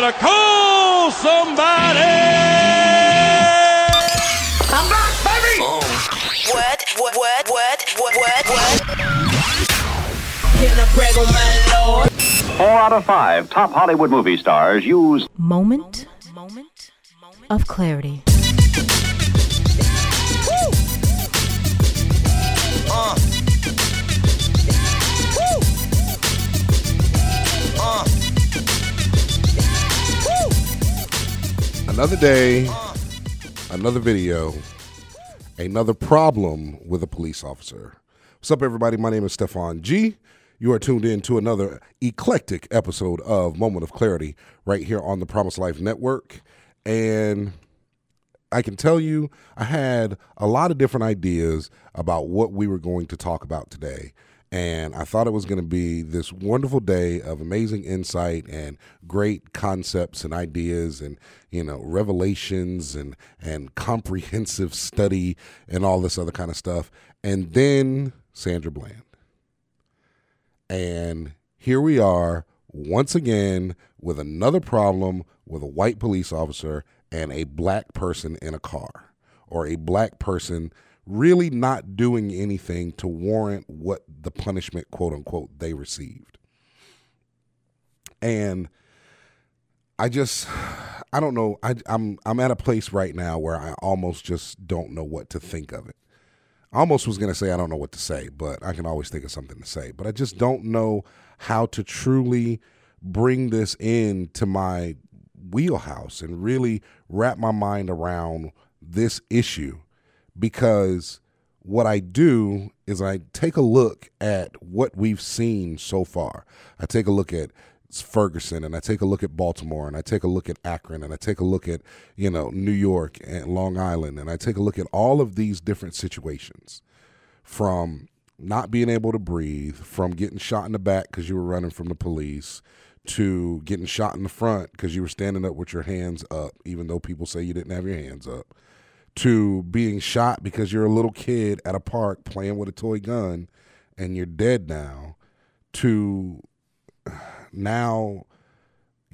better call somebody. I'm back, baby! Oh. Word, word, word, word, word, word, word. Can I brag on my lord? Four out of five top Hollywood movie stars use moment, moment, Moment of clarity. Another day, another video, another problem with a police officer. What's up, everybody? My name is Stefan G. You are tuned in to another eclectic episode of Moment of Clarity right here on the Promise Life Network. And I can tell you, I had a lot of different ideas about what we were going to talk about today. And I thought it was going to be this wonderful day of amazing insight and great concepts and ideas and, you know, revelations and, and comprehensive study and all this other kind of stuff. And then Sandra Bland. And here we are once again with another problem with a white police officer and a black person in a car or a black person really not doing anything to warrant what the punishment, quote unquote, they received. And I just, I don't know. I, I'm I'm at a place right now where I almost just don't know what to think of it. I almost was going to say I don't know what to say, but I can always think of something to say. But I just don't know how to truly bring this into my wheelhouse and really wrap my mind around this issue because what I do is I take a look at what we've seen so far. I take a look at Ferguson and I take a look at Baltimore and I take a look at Akron and I take a look at, you know, New York and Long Island and I take a look at all of these different situations from not being able to breathe, from getting shot in the back because you were running from the police, to getting shot in the front because you were standing up with your hands up, even though people say you didn't have your hands up, to being shot because you're a little kid at a park playing with a toy gun and you're dead now, to now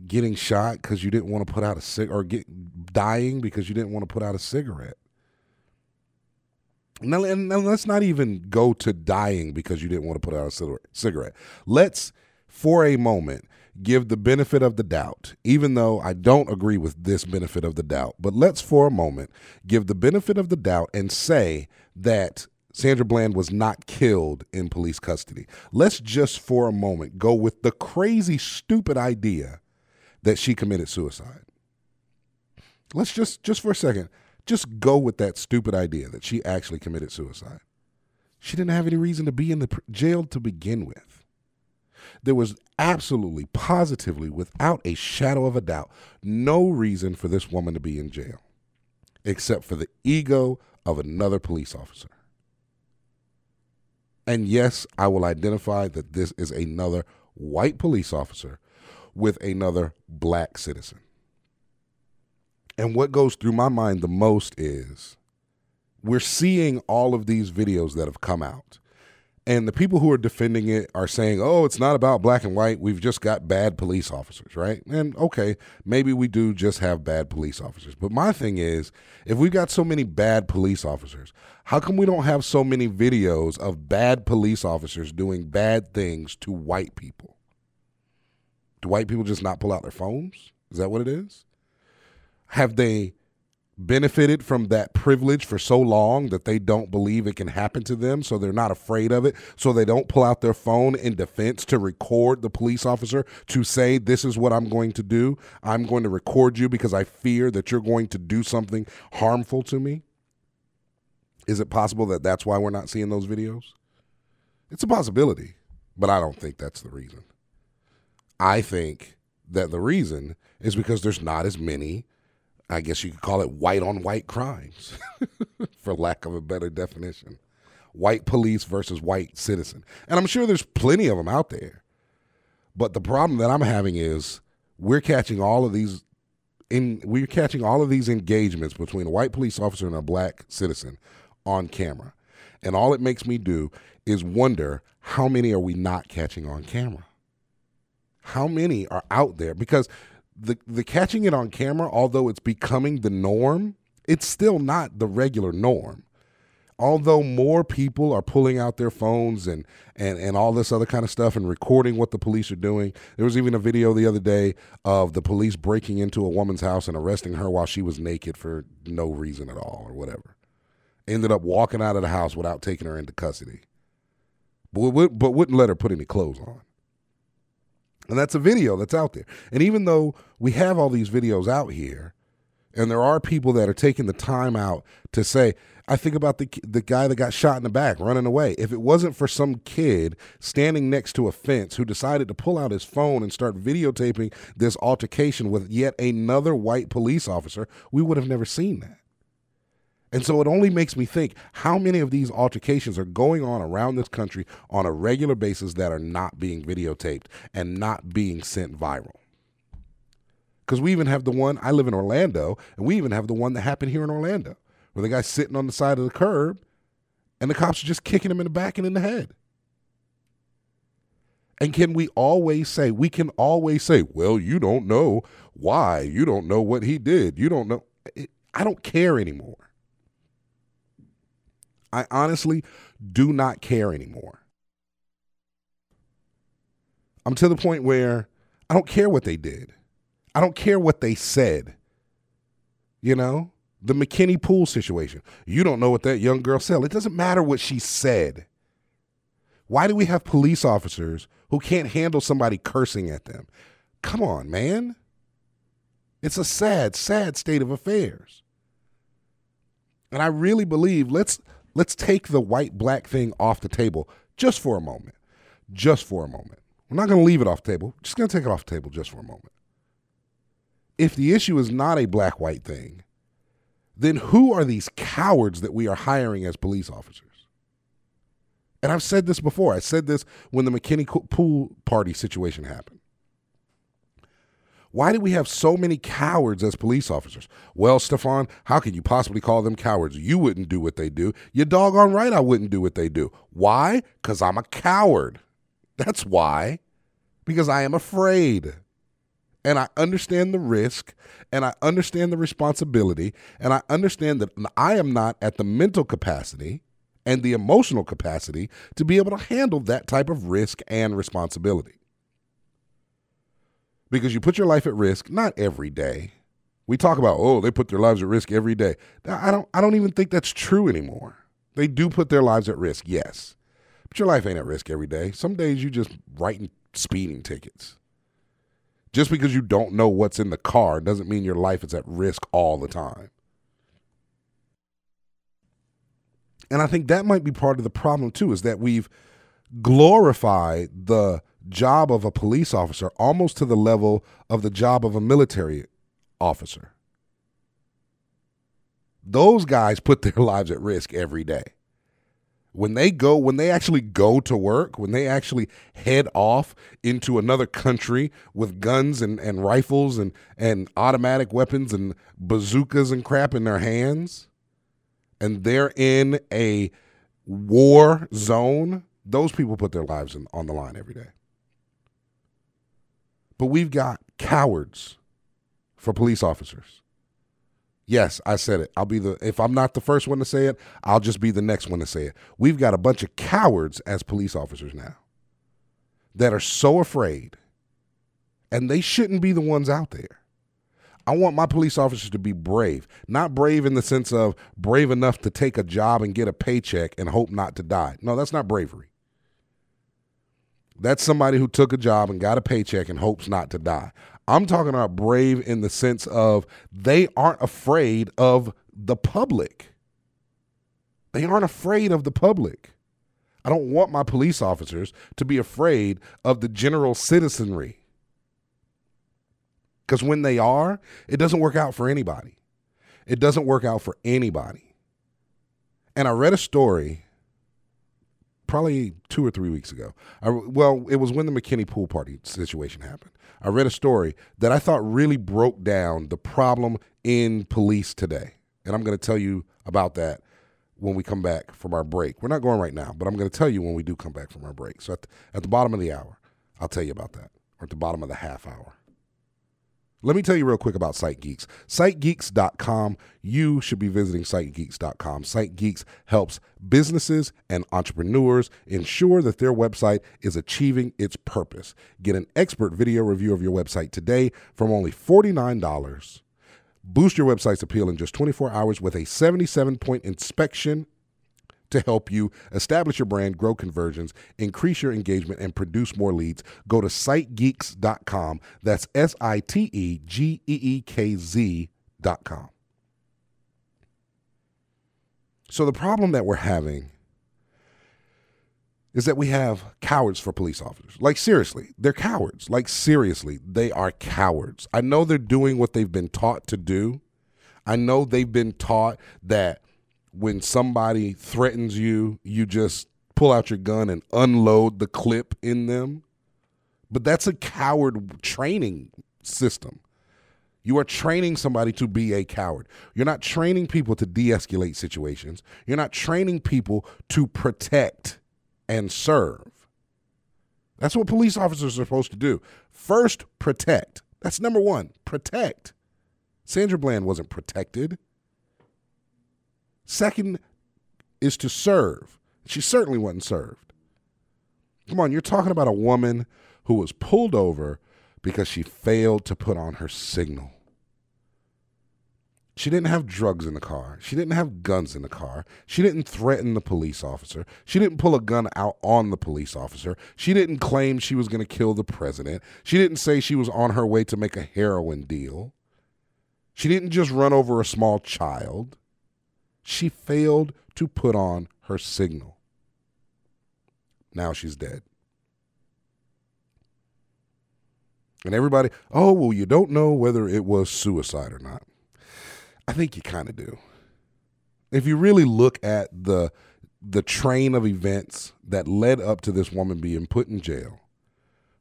getting shot because you didn't want to put out a cig or get dying because you didn't want to put out a cigarette. Now, and, let's not even go to dying because you didn't want to put out a cigarette. Let's, for a moment, give the benefit of the doubt, even though I don't agree with this benefit of the doubt. But let's, for a moment, give the benefit of the doubt and say that Sandra Bland was not killed in police custody. Let's just, for a moment, go with the crazy, stupid idea that she committed suicide. Let's just, just for a second, just go with that stupid idea that she actually committed suicide. She didn't have any reason to be in the jail to begin with. There was absolutely, positively, without a shadow of a doubt, no reason for this woman to be in jail except for the ego of another police officer. And yes, I will identify that this is another white police officer with another black citizen. And what goes through my mind the most is we're seeing all of these videos that have come out. And the people who are defending it are saying, oh, it's not about black and white. We've just got bad police officers, right? And okay, maybe we do just have bad police officers. But my thing is, if we've got so many bad police officers, how come we don't have so many videos of bad police officers doing bad things to white people? Do white people just not pull out their phones? Is that what it is? Have they benefited from that privilege for so long that they don't believe it can happen to them, so they're not afraid of it, so they don't pull out their phone in defense to record the police officer to say, This is what I'm going to do. I'm going to record you because I fear that you're going to do something harmful to me? Is it possible that that's why we're not seeing those videos? It's a possibility, but I don't think that's the reason. I think that the reason is because there's not as many I guess you could call it white on white crimes, for lack of a better definition. White police versus white citizen. And I'm sure there's plenty of them out there. But the problem that I'm having is we're catching all of these in we're catching all of these engagements between a white police officer and a black citizen on camera. And all it makes me do is wonder how many are we not catching on camera? How many are out there? Because the the catching it on camera, although it's becoming the norm, it's still not the regular norm. Although more people are pulling out their phones and, and, and all this other kind of stuff and recording what the police are doing. There was even a video the other day of the police breaking into a woman's house and arresting her while she was naked for no reason at all or whatever. Ended up walking out of the house without taking her into custody. But, but wouldn't let her put any clothes on. And that's a video that's out there. And even though we have all these videos out here, and there are people that are taking the time out to say, I think about the the guy that got shot in the back running away. If it wasn't for some kid standing next to a fence who decided to pull out his phone and start videotaping this altercation with yet another white police officer, we would have never seen that. And so it only makes me think how many of these altercations are going on around this country on a regular basis that are not being videotaped and not being sent viral. Because we even have the one, I live in Orlando, and we even have the one that happened here in Orlando, where the guy's sitting on the side of the curb and the cops are just kicking him in the back and in the head. And can we always say, we can always say, well, you don't know why. You don't know what he did. You don't know. Eh, I don't care anymore. I honestly do not care anymore. I'm to the point where I don't care what they did. I don't care what they said. You know, the McKinney Pool situation. You don't know what that young girl said. It doesn't matter what she said. Why do we have police officers who can't handle somebody cursing at them? Come on, man. It's a sad, sad state of affairs. And I really believe let's let's take the white black thing off the table just for a moment. Just for a moment. We're not going to leave it off the table. Just going to take it off the table just for a moment if the issue is not a black white thing, then who are these cowards that we are hiring as police officers? And I've said this before. I said this when the McKinney pool party situation happened. Why do we have so many cowards as police officers? Well, Stefan, how can you possibly call them cowards? You wouldn't do what they do. You doggone right I wouldn't do what they do. Why? Because I'm a coward. That's why. Because I am afraid and I understand the risk and I understand the responsibility and I understand that I am not at the mental capacity and the emotional capacity to be able to handle that type of risk and responsibility. Because you put your life at risk not every day. We talk about, oh, they put their lives at risk every day. I don't I don't even think that's true anymore. They do put their lives at risk, yes. But your life ain't at risk every day. Some days you just writing speeding tickets. Just because you don't know what's in the car doesn't mean your life is at risk all the time. And I think that might be part of the problem too, is that we've glorified the job of a police officer almost to the level of the job of a military officer. Those guys put their lives at risk every day when they go when they actually go to work when they actually head off into another country with guns and, and rifles and, and automatic weapons and bazookas and crap in their hands and they're in a war zone those people put their lives in, on the line every day. But we've got cowards for police officers Yes, I said it. I'll be the if I'm not the first one to say it, I'll just be the next one to say it. We've got a bunch of cowards as police officers now that are so afraid and they shouldn't be the ones out there. I want my police officers to be brave, not brave in the sense of brave enough to take a job and get a paycheck and hope not to die. No, that's not bravery. That's somebody who took a job and got a paycheck and hopes not to die. I'm talking about brave in the sense of they aren't afraid of the public. They aren't afraid of the public. I don't want my police officers to be afraid of the general citizenry. Because when they are, it doesn't work out for anybody. It doesn't work out for anybody. And I read a story probably two or three weeks ago. I, well, it was when the McKinney pool party situation happened. I read a story that I thought really broke down the problem in police today. And I'm going to tell you about that when we come back from our break. We're not going right now, but I'm going to tell you when we do come back from our break. So at the, at the bottom of the hour, I'll tell you about that, or at the bottom of the half hour. Let me tell you real quick about SiteGeekz. SiteGeekz.com. You should be visiting SiteGeekz.com. SiteGeekz helps businesses and entrepreneurs ensure that their website is achieving its purpose. Get an expert video review of your website today from only $49. Boost your website's appeal in just 24 hours with a 77 point inspection to help you establish your brand, grow conversions, increase your engagement, and produce more leads. Go to sitegeekz.com. That's S I T E G E E K Z.com. So, the problem that we're having is that we have cowards for police officers. Like, seriously, they're cowards. Like, seriously, they are cowards. I know they're doing what they've been taught to do. I know they've been taught that when somebody threatens you, you just pull out your gun and unload the clip in them. But that's a coward training system. You are training somebody to be a coward. You're not training people to de escalate situations. You're not training people to protect and serve. That's what police officers are supposed to do. First, protect. That's number one. Protect. Sandra Bland wasn't protected. Second is to serve. She certainly wasn't served. Come on, you're talking about a woman who was pulled over because she failed to put on her signal. She didn't have drugs in the car. She didn't have guns in the car. She didn't threaten the police officer. She didn't pull a gun out on the police officer. She didn't claim she was going to kill the president. She didn't say she was on her way to make a heroin deal. She didn't just run over a small child she failed to put on her signal. Now she's dead. And everybody, oh, well, you don't know whether it was suicide or not. I think you kind of do. If you really look at the the train of events that led up to this woman being put in jail,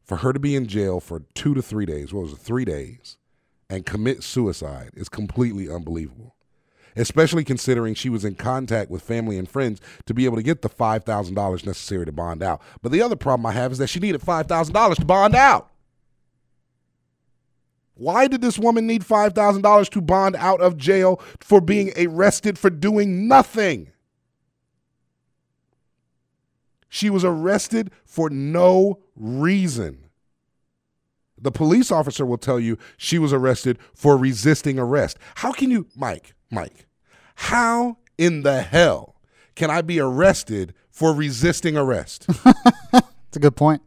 for her to be in jail for two to three days, what was it, three days, and commit suicide is completely unbelievable especially considering she was in contact with family and friends to be able to get the $5,000 necessary to bond out. But the other problem I have is that she needed $5,000 to bond out. Why did this woman need $5,000 to bond out of jail for being arrested for doing nothing? She was arrested for no reason. The police officer will tell you she was arrested for resisting arrest. How can you, Mike, Mike, how in the hell can I be arrested for resisting arrest? That's a good point.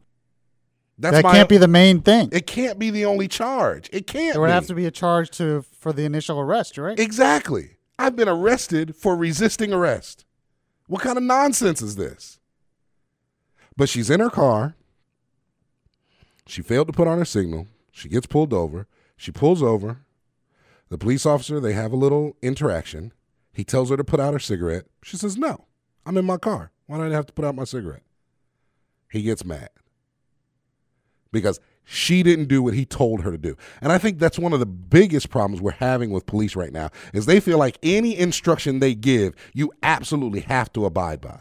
That's that my, can't be the main thing. It can't be the only charge. It can't. There would be. have to be a charge to for the initial arrest, right? Exactly. I've been arrested for resisting arrest. What kind of nonsense is this? But she's in her car. She failed to put on her signal. She gets pulled over. She pulls over. The police officer, they have a little interaction. He tells her to put out her cigarette. She says, No, I'm in my car. Why do I have to put out my cigarette? He gets mad because she didn't do what he told her to do. And I think that's one of the biggest problems we're having with police right now is they feel like any instruction they give, you absolutely have to abide by.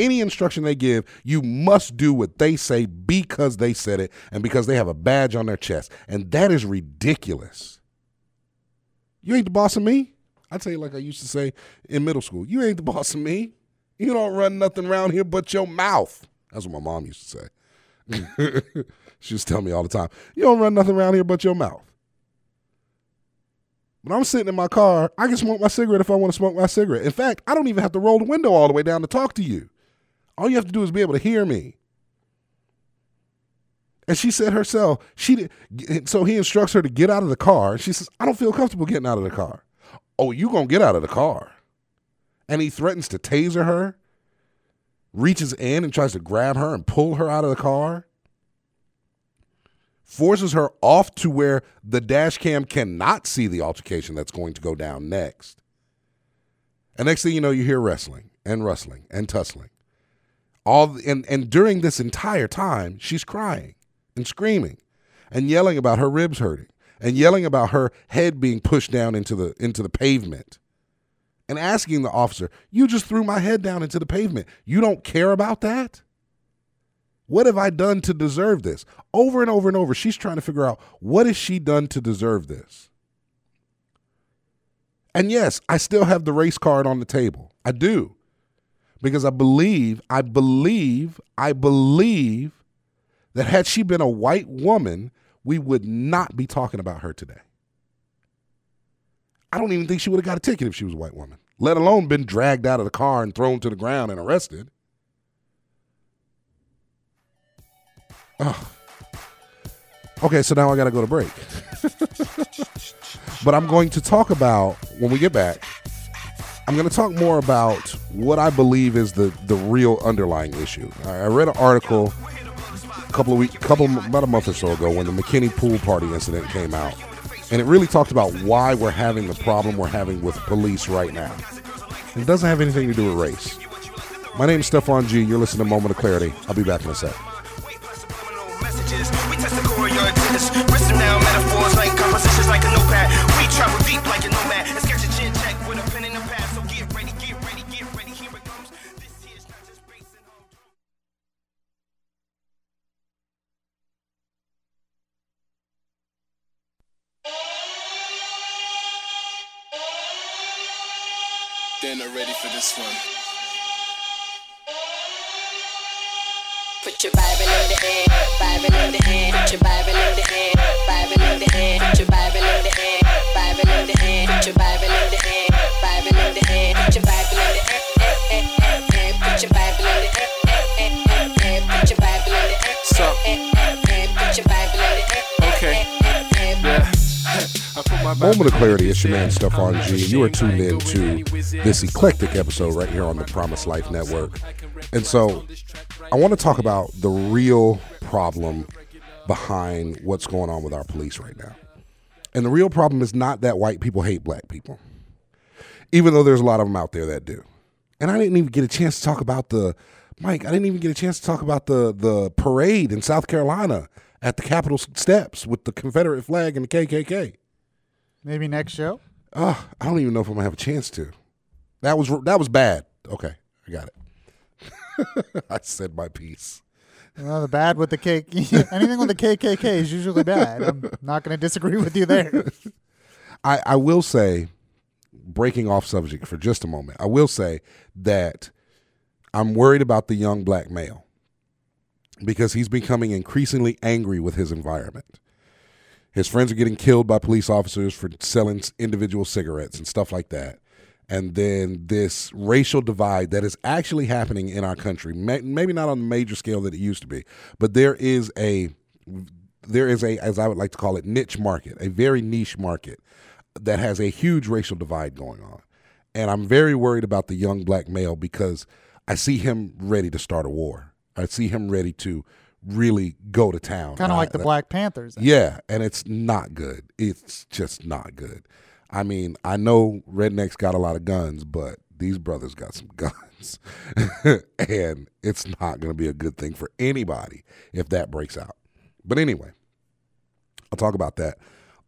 Any instruction they give, you must do what they say because they said it and because they have a badge on their chest. And that is ridiculous. You ain't the boss of me. I tell you, like I used to say in middle school, you ain't the boss of me. You don't run nothing around here but your mouth. That's what my mom used to say. she used to tell me all the time, you don't run nothing around here but your mouth. When I'm sitting in my car, I can smoke my cigarette if I want to smoke my cigarette. In fact, I don't even have to roll the window all the way down to talk to you. All you have to do is be able to hear me. And she said herself, she did, so he instructs her to get out of the car. She says, I don't feel comfortable getting out of the car. Oh, you gonna get out of the car. And he threatens to taser her, reaches in and tries to grab her and pull her out of the car, forces her off to where the dash cam cannot see the altercation that's going to go down next. And next thing you know, you hear wrestling and rustling and tussling. All and, and during this entire time, she's crying and screaming and yelling about her ribs hurting and yelling about her head being pushed down into the into the pavement and asking the officer, "You just threw my head down into the pavement. You don't care about that?" What have I done to deserve this? Over and over and over, she's trying to figure out what has she done to deserve this. And yes, I still have the race card on the table. I do. Because I believe, I believe, I believe that had she been a white woman, we would not be talking about her today. I don't even think she would have got a ticket if she was a white woman, let alone been dragged out of the car and thrown to the ground and arrested. Oh. Okay, so now I got to go to break. but I'm going to talk about when we get back. I'm going to talk more about what I believe is the the real underlying issue. I read an article a couple of weeks, couple about a month or so ago when the McKinney pool party incident came out, and it really talked about why we're having the problem we're having with police right now. It doesn't have anything to do with race. My name is Stefan G. You're listening to Moment of Clarity. I'll be back in a sec. They're not ready for this one. Put your Bible in the air, Bible in the air, put your Bible in the air, Bible in the air, put your Bible Moment of clarity. It's your man Stefan G. the You are tuned in to this eclectic episode right here on the Promise Life Network. And so I want to talk about the real problem behind what's going on with our police right now. And the real problem is not that white people hate black people, even though there's a lot of them out there that do. And I didn't even get a chance to talk about the Mike. I didn't even get a chance to talk about the the parade in South Carolina at the Capitol steps with the Confederate flag and the KKK. Maybe next show. Oh, I don't even know if I'm gonna have a chance to. That was that was bad. Okay, I got it. I said my piece. Well, the bad with the cake. Anything with the KKK is usually bad. I'm not going to disagree with you there. I, I will say, breaking off subject for just a moment, I will say that I'm worried about the young black male because he's becoming increasingly angry with his environment. His friends are getting killed by police officers for selling individual cigarettes and stuff like that. And then this racial divide that is actually happening in our country, may- maybe not on the major scale that it used to be, but there is a there is a as I would like to call it niche market, a very niche market that has a huge racial divide going on. And I'm very worried about the young black male because I see him ready to start a war. I see him ready to really go to town. Kind of like the Black Panthers. yeah, and it's not good. It's just not good. I mean, I know rednecks got a lot of guns, but these brothers got some guns. and it's not going to be a good thing for anybody if that breaks out. But anyway, I'll talk about that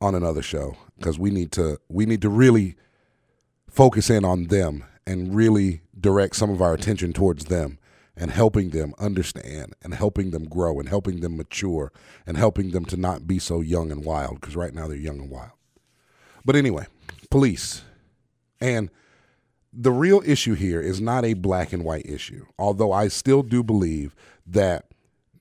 on another show because we need to we need to really focus in on them and really direct some of our attention towards them and helping them understand and helping them grow and helping them mature and helping them to not be so young and wild because right now they're young and wild. But anyway, police. And the real issue here is not a black and white issue, although I still do believe that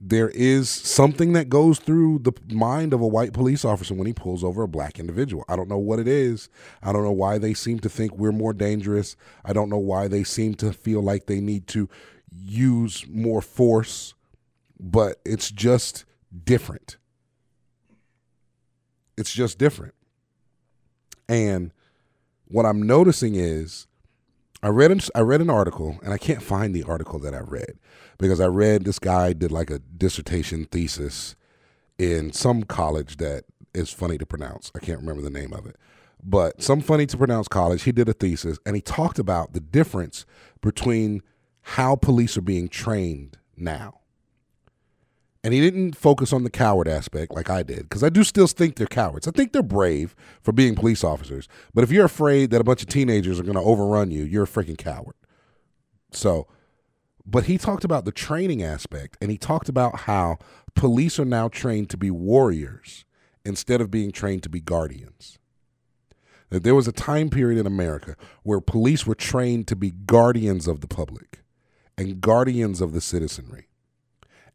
there is something that goes through the mind of a white police officer when he pulls over a black individual. I don't know what it is. I don't know why they seem to think we're more dangerous. I don't know why they seem to feel like they need to use more force, but it's just different. It's just different. And what I'm noticing is I read an, I read an article and I can't find the article that I read because I read this guy did like a dissertation thesis in some college that is funny to pronounce. I can't remember the name of it. But some funny to pronounce college, he did a thesis and he talked about the difference between how police are being trained now. And he didn't focus on the coward aspect like I did, because I do still think they're cowards. I think they're brave for being police officers. But if you're afraid that a bunch of teenagers are going to overrun you, you're a freaking coward. So, But he talked about the training aspect and he talked about how police are now trained to be warriors instead of being trained to be guardians. That there was a time period in America where police were trained to be guardians of the public and guardians of the citizenry.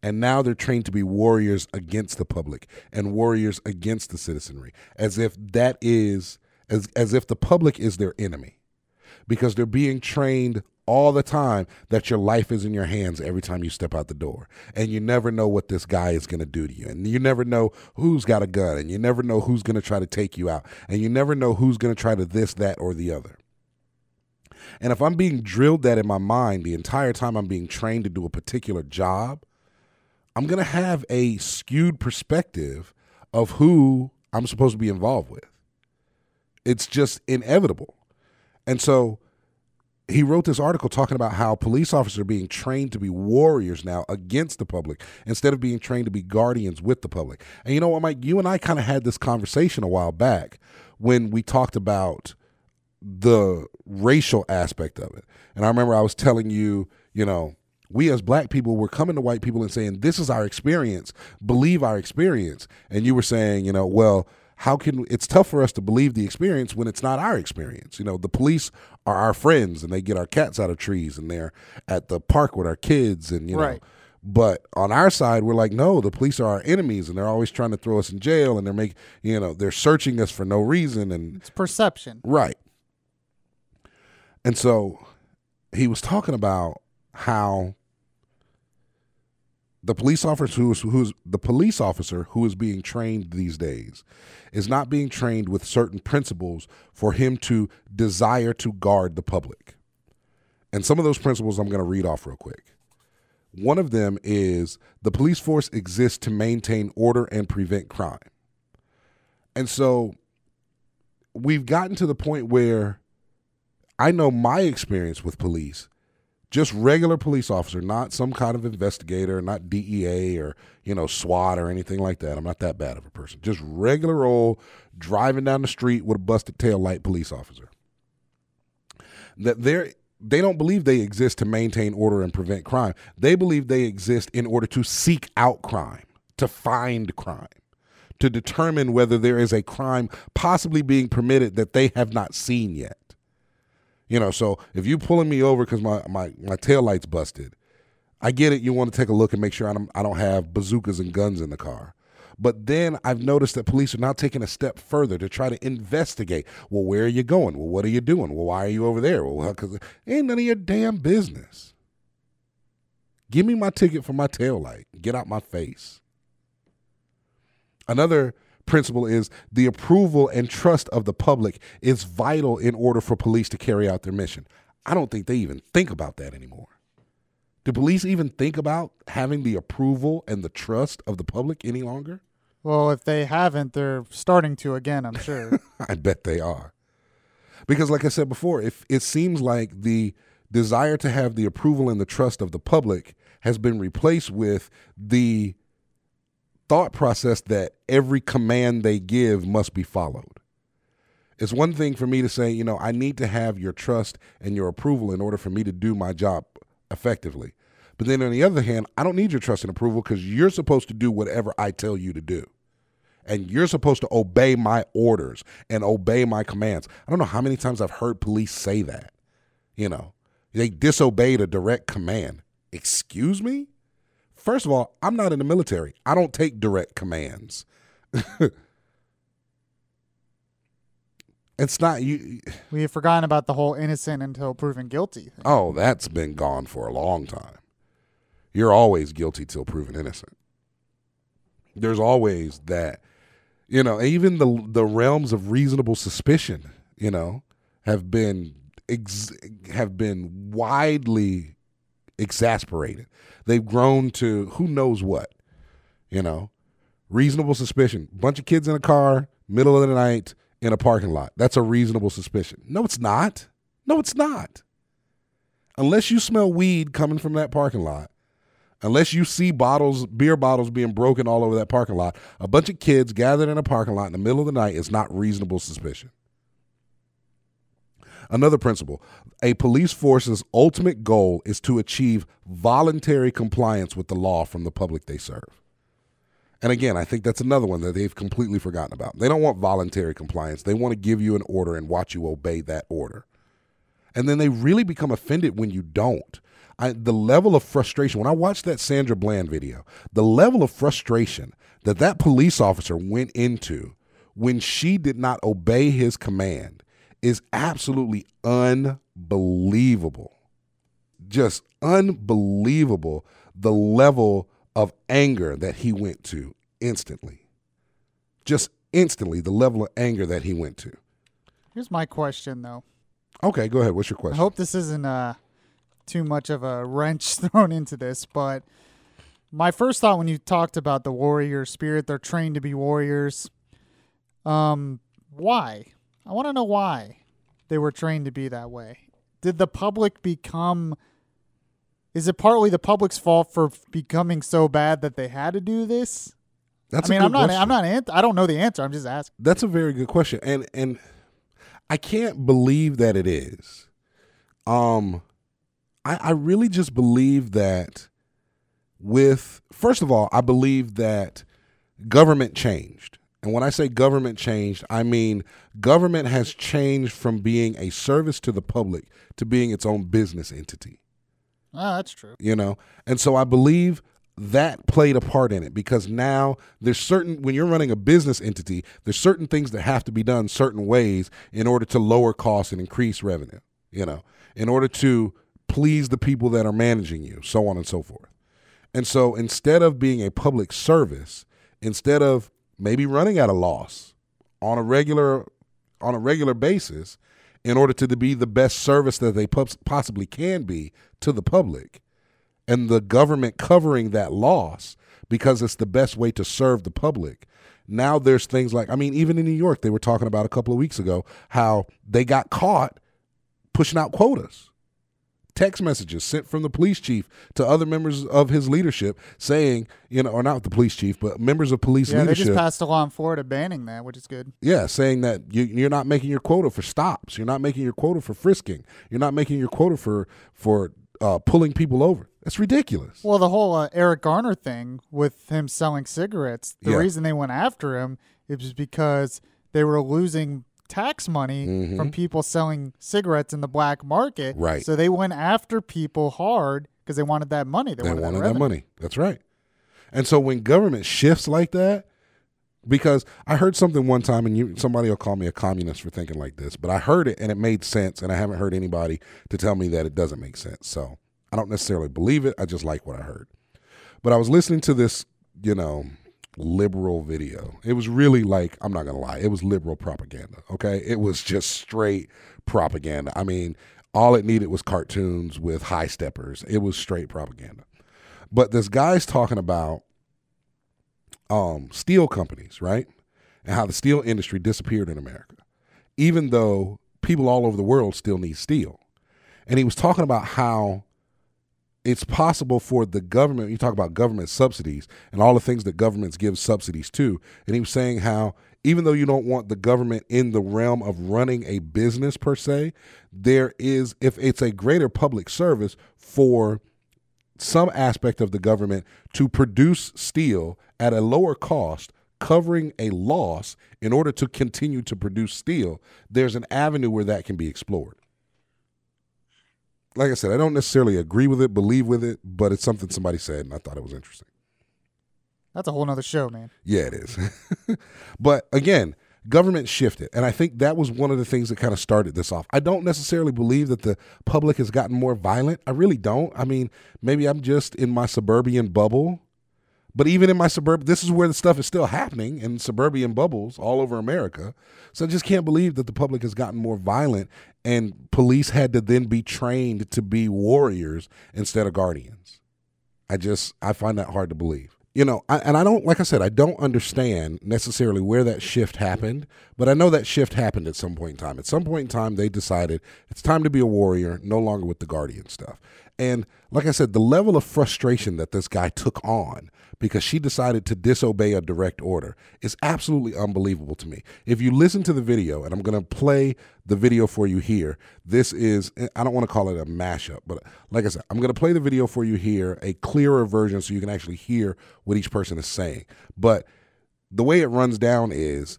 And now they're trained to be warriors against the public and warriors against the citizenry, as if that is as as if the public is their enemy. Because they're being trained all the time that your life is in your hands every time you step out the door. And you never know what this guy is going to do to you. And you never know who's got a gun. And you never know who's going to try to take you out. And you never know who's going to try to this, that, or the other. And if I'm being drilled that in my mind the entire time I'm being trained to do a particular job, I'm going to have a skewed perspective of who I'm supposed to be involved with. It's just inevitable. And so he wrote this article talking about how police officers are being trained to be warriors now against the public instead of being trained to be guardians with the public. And you know what, Mike? You and I kind of had this conversation a while back when we talked about the racial aspect of it. And I remember I was telling you, you know, we as black people were coming to white people and saying, This is our experience, believe our experience. And you were saying, you know, well, how can it's tough for us to believe the experience when it's not our experience? You know, the police are our friends and they get our cats out of trees and they're at the park with our kids and you know but on our side, we're like, no, the police are our enemies, and they're always trying to throw us in jail, and they're making you know, they're searching us for no reason, and It's perception. Right. And so he was talking about how the police officer who is who's the police officer who is being trained these days is not being trained with certain principles for him to desire to guard the public. And some of those principles I'm going to read off real quick. One of them is the police force exists to maintain order and prevent crime. And so we've gotten to the point where I know my experience with police, just regular police officer, not some kind of investigator, not DEA or, you know, SWAT or anything like that. I'm not that bad of a person. Just regular old driving down the street with a busted tail light police officer. That they're they don't believe they exist to maintain order and prevent crime. They believe they exist in order to seek out crime, to find crime, to determine whether there is a crime possibly being permitted that they have not seen yet. You know, so if you pulling me over because my, my, my tail light's busted, I get it. You want to take a look and make sure I don't, I don't have bazookas and guns in the car. But then I've noticed that police are now taking a step further to try to investigate. Well, where are you going? Well, what are you doing? Well, why are you over there? Well, because ain't none of your damn business. Give me my ticket for my tail light. Get out my face. Another principle is the approval and trust of the public is vital in order for police to carry out their mission. I don't think they even think about that anymore. Do police even think about having the approval and the trust of the public any longer? Well, if they haven't, they're starting to again, I'm sure. I bet they are. Because, like I said before, if it seems like the desire to have the approval and the trust of the public has been replaced with the thought process that every command they give must be followed. It's one thing for me to say, you know, I need to have your trust and your approval in order for me to do my job effectively. But then on the other hand, I don't need your trust and approval because you're supposed to do whatever I tell you to do. And you're supposed to obey my orders and obey my commands. I don't know how many times I've heard police say that. You know, they disobeyed a direct command. Excuse me? First of all, I'm not in the military. I don't take direct commands. it's not you. we have forgotten about the whole innocent until proven guilty. Thing. Oh, that's been gone for a long time. You're always guilty till proven innocent. There's always that, you know, even the the realms of reasonable suspicion, you know, have been ex- have been widely exasperated. They've grown to who knows what, you know. Reasonable suspicion. Bunch of kids in a car, middle of the night, in a parking lot. That's a reasonable suspicion. No, it's not. No, it's not. Unless you smell weed coming from that parking lot, unless you see bottles, beer bottles being broken all over that parking lot, a bunch of kids gathered in a parking lot in the middle of the night is not reasonable suspicion. Another principle a police force's ultimate goal is to achieve voluntary compliance with the law from the public they serve. And again, I think that's another one that they've completely forgotten about. They don't want voluntary compliance, they want to give you an order and watch you obey that order. And then they really become offended when you don't. I, the level of frustration, when I watched that Sandra Bland video, the level of frustration that that police officer went into when she did not obey his command is absolutely unbelievable. Just unbelievable the level of anger that he went to instantly. Just instantly, the level of anger that he went to. Here's my question, though. Okay, go ahead. What's your question? I hope this isn't uh, too much of a wrench thrown into this, but my first thought when you talked about the warrior spirit, they're trained to be warriors. Um, why? I want to know why they were trained to be that way. Did the public become? Is it partly the public's fault for becoming so bad that they had to do this? That's I mean, I'm not. question. I'm not. I don't know the answer. I'm just asking. That's a very good question, and and I can't believe that it is. Um, I I really just believe that with first of all, I believe that government changed. And when I say government changed, I mean government has changed from being a service to the public to being its own business entity. Ah, that's true. you know? And so i believe that played a part in it because now there's certain when you're running a business entity there's certain things that have to be done certain ways in order to lower costs and increase revenue you know? In order to please the people that are managing you so on and so forth. And so instead of being a public service instead of maybe running at a loss on a regular on a regular basis in order to be the best service that they possibly can be to the public and the government covering that loss because it's the best way to serve the public. Now there's things like I mean even in New York they were talking about a couple of weeks ago how they got caught pushing out quotas. Text messages sent from the police chief to other members of his leadership saying, you know, or not the police chief, but members of police Yeah, they just passed a law in Florida banning that, which is good. Yeah, saying that you, you're not making your quota for stops. You're not making your quota for frisking. You're not making your quota for for uh, pulling people over. That's ridiculous. Well, the whole uh, Eric Garner thing with him selling cigarettes, the Yeah. reason they went after him it was because they were losing tax money from people selling cigarettes in the black market. Mm-hmm. Right. So they went after people hard because they wanted that money. They, They wanted, wanted that, that money. That's right. And so when government shifts like that, because I heard something one time, and you somebody will call me a communist for thinking like this, but I heard it and it made sense, and I haven't heard anybody to tell me that it doesn't make sense. So I don't necessarily believe it. I just like what I heard. But I was listening to this, you know, liberal video. It was really like, I'm not going to lie, it was liberal propaganda. Okay. It was just straight propaganda. I mean, all it needed was cartoons with high steppers. It was straight propaganda. But this guy's talking about um, steel companies, right? And how the steel industry disappeared in America, even though people all over the world still need steel. And he was talking about how it's possible for the government, you talk about government subsidies and all the things that governments give subsidies to. And he was saying how even though you don't want the government in the realm of running a business per se, there is, if it's a greater public service for some aspect of the government to produce steel at a lower cost, covering a loss in order to continue to produce steel, there's an avenue where that can be explored. Like I said, I don't necessarily agree with it, believe with it, but it's something somebody said, and I thought it was interesting. That's a whole nother show, man. Yeah, it is. but again, government shifted. And I think that was one of the things that kind of started this off. I don't necessarily believe that the public has gotten more violent. I really don't. I mean, maybe I'm just in my suburban bubble. But even in my suburb, this is where the stuff is still happening in suburban bubbles all over America. So I just can't believe that the public has gotten more violent and police had to then be trained to be warriors instead of guardians. I just I find that hard to believe. You know, I, and I don't like I said I don't understand necessarily where that shift happened, but I know that shift happened at some point in time. At some point in time, they decided it's time to be a warrior, no longer with the guardian stuff. And like I said, the level of frustration that this guy took on because she decided to disobey a direct order is absolutely unbelievable to me. If you listen to the video, and I'm going to play the video for you here, this is, I don't want to call it a mashup, but like I said, I'm going to play the video for you here, a clearer version so you can actually hear what each person is saying. But the way it runs down is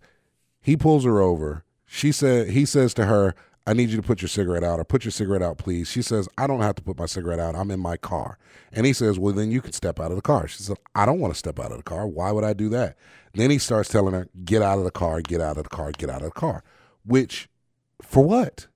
he pulls her over. She said, he says to her, I need you to put your cigarette out or put your cigarette out, please. She says, I don't have to put my cigarette out. I'm in my car. And he says, Well, then you can step out of the car. She said, I don't want to step out of the car. Why would I do that? Then he starts telling her, Get out of the car, get out of the car, get out of the car. Which, for what?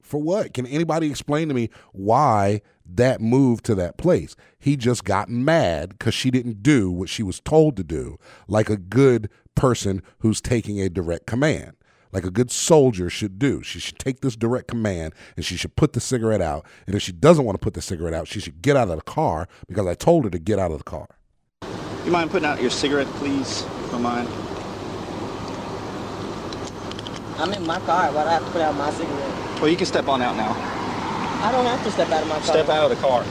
For what? Can anybody explain to me why that moved to that place? He just got mad because she didn't do what she was told to do, like a good person who's taking a direct command like a good soldier should do. She should take this direct command and she should put the cigarette out. And if she doesn't want to put the cigarette out, she should get out of the car because I told her to get out of the car. You mind putting out your cigarette, please? Don't mind. I'm in my car. Why do I have to put out my cigarette? Well, you can step on out now. I don't have to step out of my car. Step out of the car.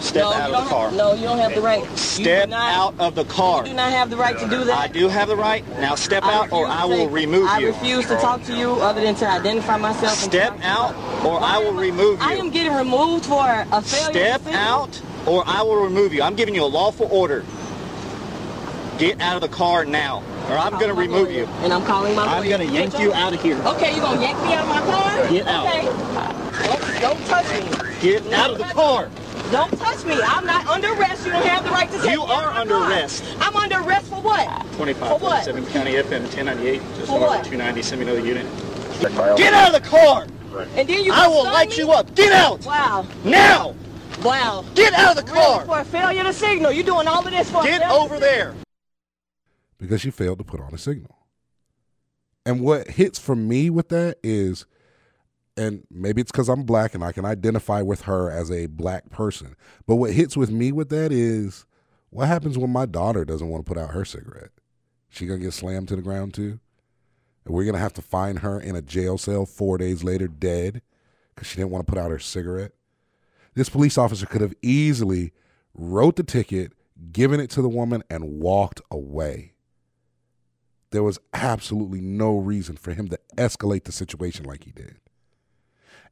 I- Step no, out of the car. Have, no, you don't have the right. Step not- out of the car. You do not have the right to do that. I do have the right. Now step out or I will say- remove I you. I refuse to talk to you other than to identify myself. Step out or I will remove you. I am getting removed for a failure. Step to out or I will remove you. I'm giving you a lawful order. Get out of the car now or I'm going to remove you. And I'm calling my I'm going to yank you out of here. Okay, you're gonna yank me out of my car? Get out. Okay. Don't, don't touch me. Get out of the car. Don't touch me. I'm not under arrest. You don't have the right to take You me out are under car. arrest. I'm under arrest for what? For 25 what? 7 County FM 1098, just For north what? of 290, send me another unit. Get out of the car! And then you I will light me? you up. Get out! Wow. Now! Wow. Get out of the Really, car! for a failure to signal. You're doing all of this for Get failure over signal? there! because she failed to put on a signal. And what hits for me with that is, and maybe it's because I'm black and I can identify with her as a black person, but what hits with me with that is what happens when my daughter doesn't want to put out her cigarette? She gonna get slammed to the ground too? And we're gonna have to find her in a jail cell four days later dead because she didn't want to put out her cigarette? This police officer could have easily wrote the ticket, given it to the woman, and walked away there was absolutely no reason for him to escalate the situation like he did.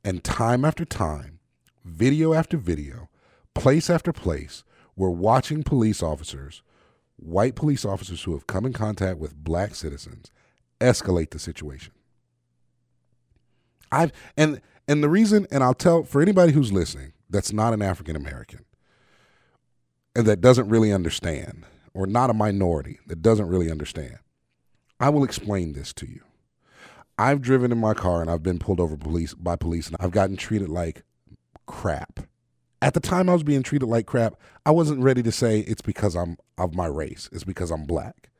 And time after time, video after video, place after place, we're watching police officers, white police officers who have come in contact with black citizens, escalate the situation. I've and and the reason, and I'll tell for anybody who's listening that's not an African American and that doesn't really understand, or not a minority that doesn't really understand. I will explain this to you. I've driven in my car and I've been pulled over police by police and I've gotten treated like crap. At the time I was being treated like crap, I wasn't ready to say it's because I'm of my race. It's because I'm black.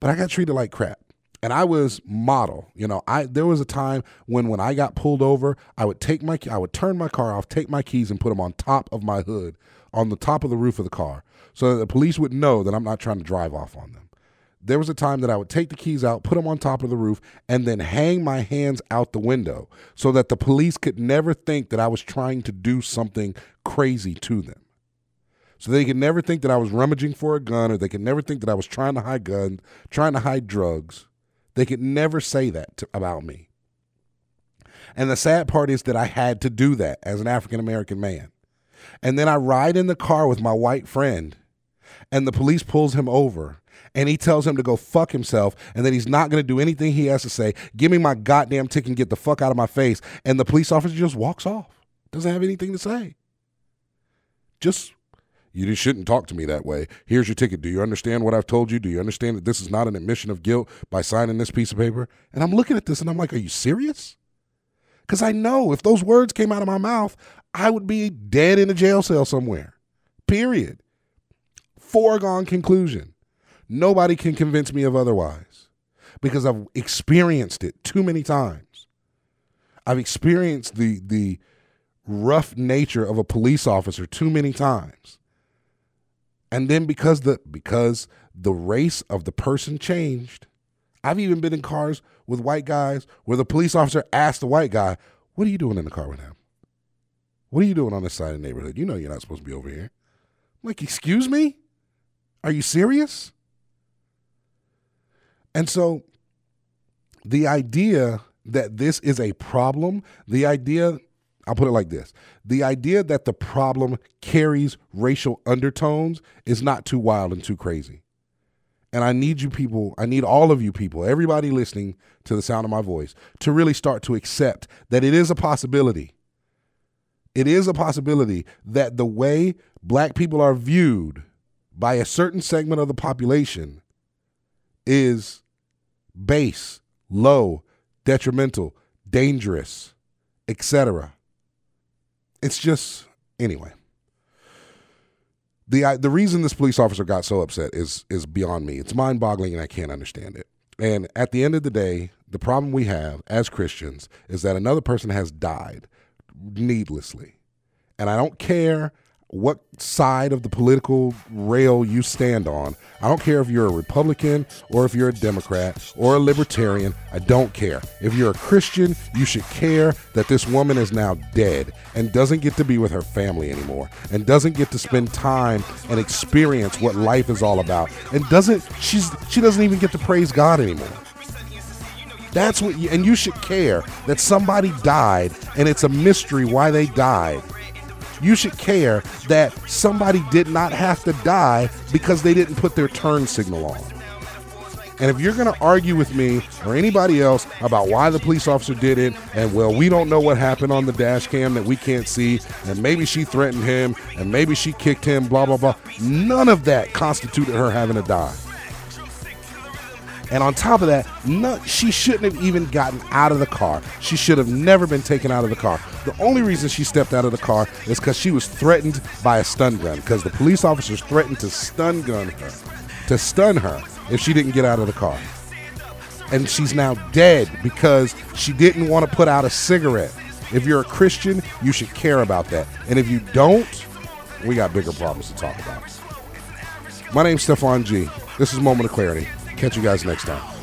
But I got treated like crap. And I was model. You know, I there was a time when when I got pulled over, I would take my I would turn my car off, take my keys and put them on top of my hood, on the top of the roof of the car, so that the police would know that I'm not trying to drive off on them there was a time that I would take the keys out, put them on top of the roof, and then hang my hands out the window so that the police could never think that I was trying to do something crazy to them. So they could never think that I was rummaging for a gun or they could never think that I was trying to hide guns, trying to hide drugs. They could never say that to, about me. And the sad part is that I had to do that as an African American man. And then I ride in the car with my white friend, and the police pulls him over and he tells him to go fuck himself and that he's not going to do anything he has to say. Give me my goddamn ticket and get the fuck out of my face. And the police officer just walks off. Doesn't have anything to say. Just, you shouldn't talk to me that way. Here's your ticket. Do you understand what I've told you? Do you understand that this is not an admission of guilt by signing this piece of paper? And I'm looking at this and I'm like, are you serious? Because I know if those words came out of my mouth, I would be dead in a jail cell somewhere. Period. Foregone conclusion. Nobody can convince me of otherwise because I've experienced it too many times. I've experienced the the rough nature of a police officer too many times. And then because the because the race of the person changed, I've even been in cars with white guys where the police officer asked the white guy, What are you doing in the car with him? What are you doing on this side of the neighborhood? You know you're not supposed to be over here. I'm like, excuse me? Are you serious? And so the idea that this is a problem, the idea, I'll put it like this the idea that the problem carries racial undertones is not too wild and too crazy. And I need you people, I need all of you people, everybody listening to the sound of my voice, to really start to accept that it is a possibility. It is a possibility that the way black people are viewed by a certain segment of the population is base, low, detrimental, dangerous, etc. It's just anyway. The I, the reason this police officer got so upset is is beyond me. It's mind-boggling and I can't understand it. And at the end of the day, the problem we have as Christians is that another person has died needlessly. And I don't care what side of the political rail you stand on. I don't care if you're a Republican or if you're a Democrat or a Libertarian. I don't care. If you're a Christian, you should care that this woman is now dead and doesn't get to be with her family anymore and doesn't get to spend time and experience what life is all about and doesn't she's she doesn't even get to praise God anymore. That's what you, and you should care that somebody died and it's a mystery why they died you should care that somebody did not have to die because they didn't put their turn signal on. And if you're going to argue with me or anybody else about why the police officer did it, and well, we don't know what happened on the dash cam that we can't see, and maybe she threatened him, and maybe she kicked him, blah, blah, blah, none of that constituted her having to die. And on top of that, no, she shouldn't have even gotten out of the car. She should have never been taken out of the car. The only reason she stepped out of the car is because she was threatened by a stun gun. Because the police officers threatened to stun gun her, to stun her if she didn't get out of the car. And she's now dead because she didn't want to put out a cigarette. If you're a Christian, you should care about that. And if you don't, we got bigger problems to talk about. My name's Stefan G. This is Moment of Clarity. Catch you guys next time.